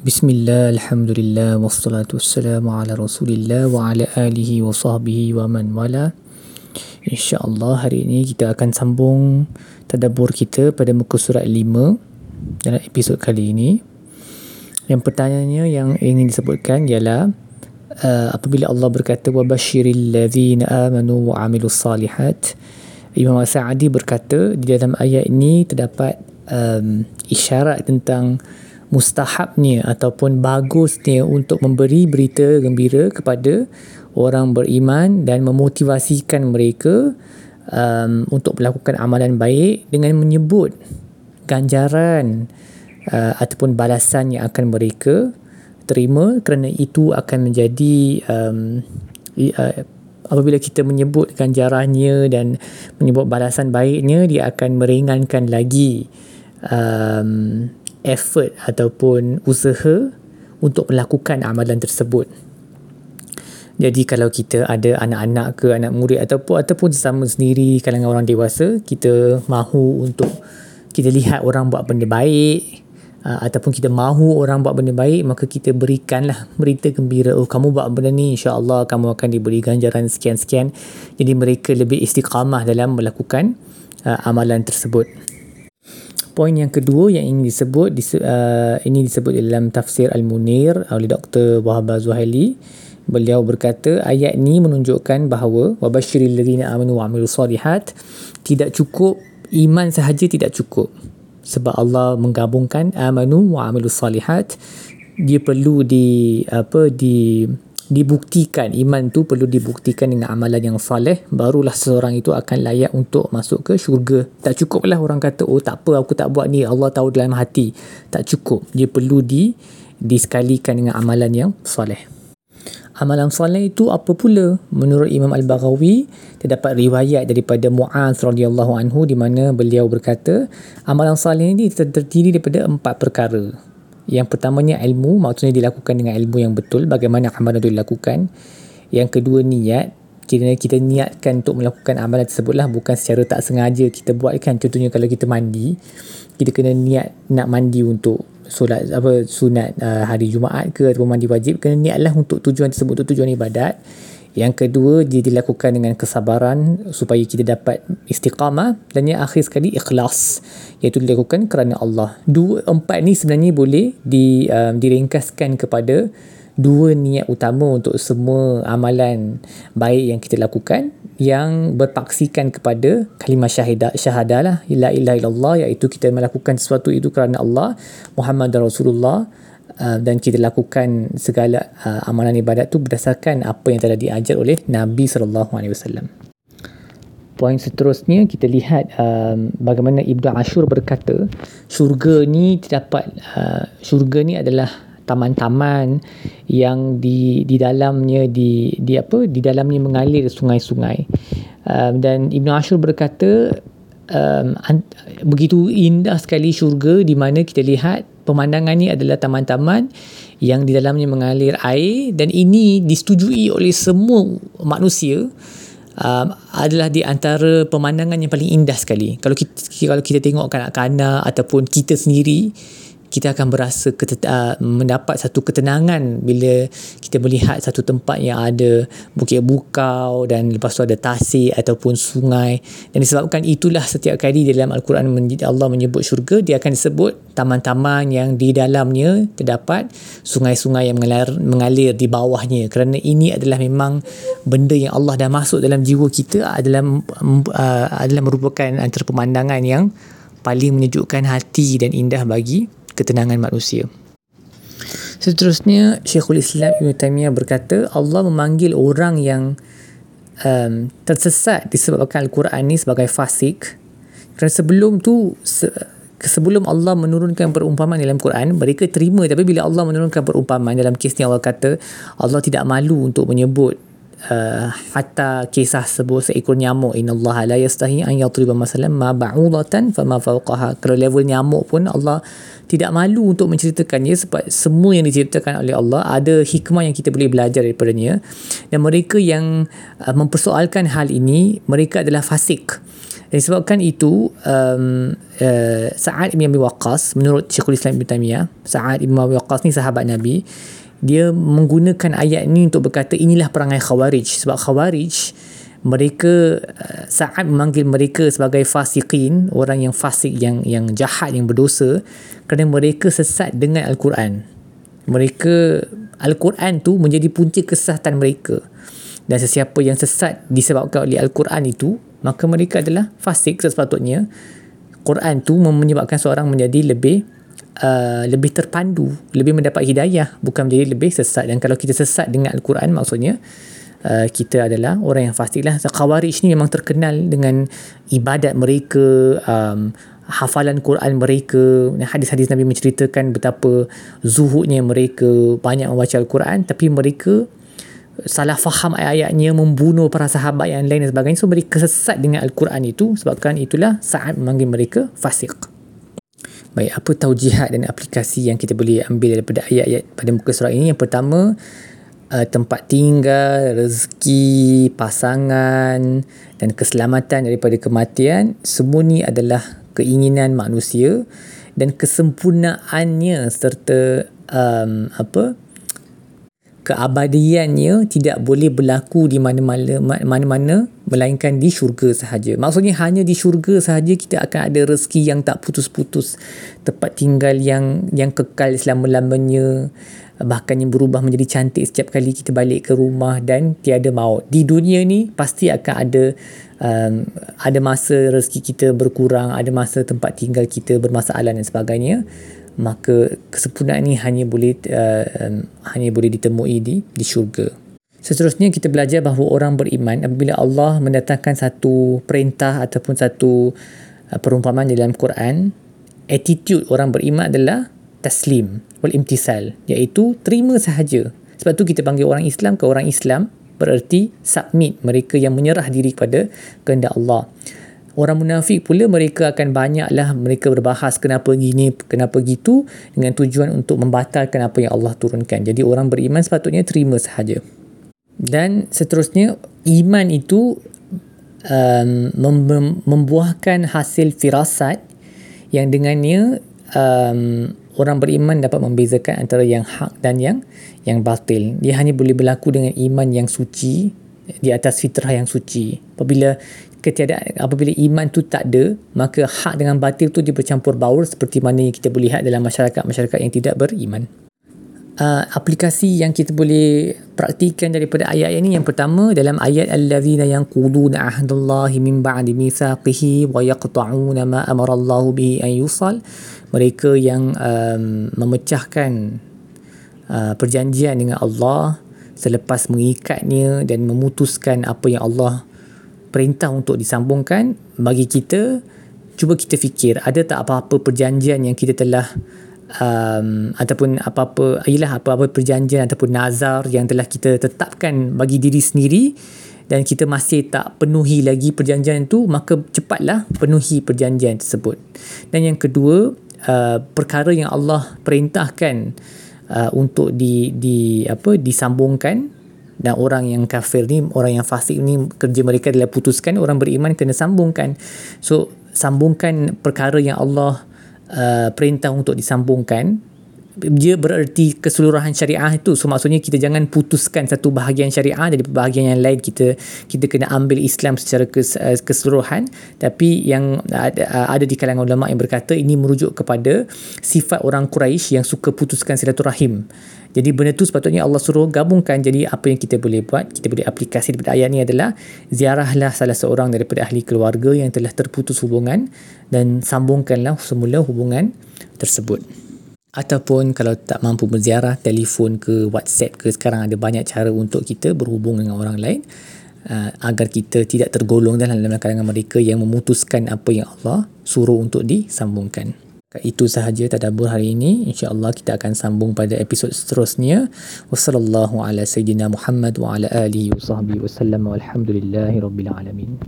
Bismillah, Alhamdulillah, wassalatu wassalamu ala rasulillah wa ala alihi wa sahbihi wa man wala. InsyaAllah hari ini kita akan sambung tadabur kita pada muka surat 5 dalam episod kali ini. Yang pertanyaannya yang ingin disebutkan ialah uh, apabila Allah berkata wa basyiril ladzina amanu wa amilus salihat Imam Sa'adi berkata di dalam ayat ini terdapat um, isyarat tentang mustahabnya ataupun bagusnya untuk memberi berita gembira kepada orang beriman dan memotivasikan mereka um, untuk melakukan amalan baik dengan menyebut ganjaran uh, ataupun balasan yang akan mereka terima kerana itu akan menjadi um, uh, apabila kita menyebut ganjarannya dan menyebut balasan baiknya dia akan meringankan lagi um, effort ataupun usaha untuk melakukan amalan tersebut. Jadi kalau kita ada anak-anak ke anak murid ataupun ataupun sesama sendiri kalangan orang dewasa, kita mahu untuk kita lihat orang buat benda baik uh, ataupun kita mahu orang buat benda baik, maka kita berikanlah berita gembira, oh kamu buat benda ni insya-Allah kamu akan diberi ganjaran sekian-sekian. Jadi mereka lebih istiqamah dalam melakukan uh, amalan tersebut poin yang kedua yang ingin disebut uh, ini disebut dalam tafsir Al-Munir oleh Dr. Wahab Zuhaili beliau berkata ayat ini menunjukkan bahawa wabashiril ladzina amanu wa amilus solihat tidak cukup iman sahaja tidak cukup sebab Allah menggabungkan amanu wa amilus solihat dia perlu di apa di dibuktikan. Iman tu perlu dibuktikan dengan amalan yang soleh barulah seseorang itu akan layak untuk masuk ke syurga. Tak cukuplah orang kata oh tak apa aku tak buat ni Allah tahu dalam hati. Tak cukup. Dia perlu di disekalikan dengan amalan yang soleh amalan soleh itu apa pula? Menurut Imam Al-Baghawi terdapat riwayat daripada Mu'az radhiyallahu anhu di mana beliau berkata amalan soleh ini terdiri daripada empat perkara yang pertamanya ilmu, maksudnya dilakukan dengan ilmu yang betul, bagaimana amalan itu dilakukan. Yang kedua niat, kira kita niatkan untuk melakukan amalan tersebutlah bukan secara tak sengaja kita buat kan. Contohnya kalau kita mandi, kita kena niat nak mandi untuk solat apa sunat uh, hari Jumaat ke ataupun mandi wajib kena niatlah untuk tujuan tersebut untuk tujuan ibadat yang kedua dia dilakukan dengan kesabaran supaya kita dapat istiqamah dan yang akhir sekali ikhlas iaitu dilakukan kerana Allah. Dua empat ni sebenarnya boleh di um, diringkaskan kepada dua niat utama untuk semua amalan baik yang kita lakukan yang berpaksikan kepada kalimah syahadah syahadah lah la ilaha illallah iaitu kita melakukan sesuatu itu kerana Allah Muhammad Rasulullah Uh, dan kita lakukan segala uh, amalan ibadat tu berdasarkan apa yang telah diajar oleh Nabi sallallahu alaihi wasallam. Poin seterusnya kita lihat um, bagaimana Ibnu Ashur berkata syurga ni terdapat uh, syurga ni adalah taman-taman yang di di dalamnya di di apa di dalamnya mengalir sungai-sungai. Um, dan Ibnu Ashur berkata um, begitu indah sekali syurga di mana kita lihat pemandangan ni adalah taman-taman yang di dalamnya mengalir air dan ini disetujui oleh semua manusia uh, adalah di antara pemandangan yang paling indah sekali. Kalau kita kalau kita tengok kanak-kanak ataupun kita sendiri kita akan berasa ketet- uh, mendapat satu ketenangan bila kita melihat satu tempat yang ada bukit bukau dan lepas tu ada tasik ataupun sungai. Dan disebabkan itulah setiap kali dalam Al-Quran Allah menyebut syurga dia akan disebut taman-taman yang di dalamnya terdapat sungai-sungai yang mengalir, mengalir di bawahnya. Kerana ini adalah memang benda yang Allah dah masuk dalam jiwa kita adalah uh, adalah merupakan antara pemandangan yang paling menyejukkan hati dan indah bagi ketenangan manusia. Seterusnya Syekhul Islam Ibn Taymiyah berkata Allah memanggil orang yang um, tersesat disebabkan Al-Quran ini sebagai fasik kerana sebelum tu se- sebelum Allah menurunkan perumpamaan dalam Quran mereka terima tapi bila Allah menurunkan perumpamaan dalam kes ni Allah kata Allah tidak malu untuk menyebut uh, hatta kisah sebuah seekor nyamuk innallaha la yastahi an yadriba masalan ma ba'udatan fama fawqaha. Kalau level nyamuk pun Allah tidak malu untuk menceritakannya sebab semua yang diceritakan oleh Allah ada hikmah yang kita boleh belajar daripadanya. Dan mereka yang uh, mempersoalkan hal ini mereka adalah fasik. Dan disebabkan itu, um, uh, Sa'ad Ibn Abi Waqqas, menurut Syekhul Islam Ibn Taymiyah, Sa'ad Ibn Abi Waqqas ni sahabat Nabi, dia menggunakan ayat ni untuk berkata inilah perangai khawarij. Sebab khawarij, mereka uh, saat memanggil mereka sebagai fasiqin, orang yang fasik, yang yang jahat, yang berdosa, kerana mereka sesat dengan Al-Quran. Mereka, Al-Quran tu menjadi punca kesesatan mereka. Dan sesiapa yang sesat disebabkan oleh Al-Quran itu, maka mereka adalah fasik sepatutnya. Quran tu menyebabkan seorang menjadi lebih uh, lebih terpandu, lebih mendapat hidayah, bukan menjadi lebih sesat. Dan kalau kita sesat dengan Al-Quran maksudnya, uh, kita adalah orang yang fasik lah. Khawarij ni memang terkenal dengan ibadat mereka, um, hafalan Quran mereka, hadis-hadis Nabi menceritakan betapa zuhudnya mereka, banyak membaca Al-Quran, tapi mereka salah faham ayat-ayatnya, membunuh para sahabat yang lain dan sebagainya. So mereka sesat dengan Al-Quran itu, sebabkan itulah saat memanggil mereka fasik. Baik, apa taujihat dan aplikasi yang kita boleh ambil daripada ayat-ayat pada muka surat ini? Yang pertama, uh, tempat tinggal, rezeki, pasangan dan keselamatan daripada kematian semua ni adalah keinginan manusia dan kesempurnaannya serta um, apa keabadiannya tidak boleh berlaku di mana-mana mana-mana melainkan di syurga sahaja. Maksudnya hanya di syurga sahaja kita akan ada rezeki yang tak putus-putus, tempat tinggal yang yang kekal selama-lamanya, bahkan yang berubah menjadi cantik setiap kali kita balik ke rumah dan tiada maut. Di dunia ni pasti akan ada um, ada masa rezeki kita berkurang, ada masa tempat tinggal kita bermasalah dan sebagainya. Maka kesempurnaan ini hanya boleh uh, um, hanya boleh ditemui di di syurga. Seterusnya kita belajar bahawa orang beriman apabila Allah mendatangkan satu perintah ataupun satu uh, perumpamaan dalam Quran, attitude orang beriman adalah taslim wal imtisal iaitu terima sahaja sebab tu kita panggil orang Islam ke orang Islam bererti submit mereka yang menyerah diri kepada kehendak Allah orang munafik pula mereka akan banyaklah mereka berbahas kenapa gini kenapa gitu dengan tujuan untuk membatalkan apa yang Allah turunkan jadi orang beriman sepatutnya terima sahaja dan seterusnya iman itu um, mem- membuahkan hasil firasat yang dengannya um, orang beriman dapat membezakan antara yang hak dan yang yang batil. Dia hanya boleh berlaku dengan iman yang suci di atas fitrah yang suci. Apabila ketiadaan apabila iman tu tak ada, maka hak dengan batil tu dia bercampur baur seperti mana yang kita boleh lihat dalam masyarakat-masyarakat yang tidak beriman. Uh, aplikasi yang kita boleh praktikan daripada ayat ini yang pertama dalam ayat allazina yanquduna ahdallahi min ba'di mithaqihi wa yaqta'una ma amara Allah bihi an yusal mereka yang um, memecahkan uh, perjanjian dengan Allah selepas mengikatnya dan memutuskan apa yang Allah perintah untuk disambungkan bagi kita cuba kita fikir ada tak apa-apa perjanjian yang kita telah um, ataupun apa-apa ialah apa-apa perjanjian ataupun nazar yang telah kita tetapkan bagi diri sendiri dan kita masih tak penuhi lagi perjanjian itu maka cepatlah penuhi perjanjian tersebut. Dan yang kedua Uh, perkara yang Allah perintahkan uh, untuk di di apa disambungkan dan orang yang kafir ni orang yang fasik ni kerja mereka adalah putuskan orang beriman kena sambungkan. So sambungkan perkara yang Allah uh, perintah untuk disambungkan dia bererti keseluruhan syariah itu. So maksudnya kita jangan putuskan satu bahagian syariah dari bahagian yang lain. Kita kita kena ambil Islam secara kes, uh, keseluruhan. Tapi yang ada, uh, ada di kalangan ulama yang berkata ini merujuk kepada sifat orang Quraisy yang suka putuskan silaturahim jadi benda tu sepatutnya Allah suruh gabungkan jadi apa yang kita boleh buat kita boleh aplikasi daripada ayat ni adalah ziarahlah salah seorang daripada ahli keluarga yang telah terputus hubungan dan sambungkanlah semula hubungan tersebut ataupun kalau tak mampu berziarah telefon ke WhatsApp ke sekarang ada banyak cara untuk kita berhubung dengan orang lain uh, agar kita tidak tergolong dalam kalangan mereka yang memutuskan apa yang Allah suruh untuk disambungkan. Itu sahaja tadabbur hari ini. Insya-Allah kita akan sambung pada episod seterusnya. Wassallallahu ala sayidina Muhammad wa ala alihi wa sahbihi wasallam walhamdulillahirabbil alamin.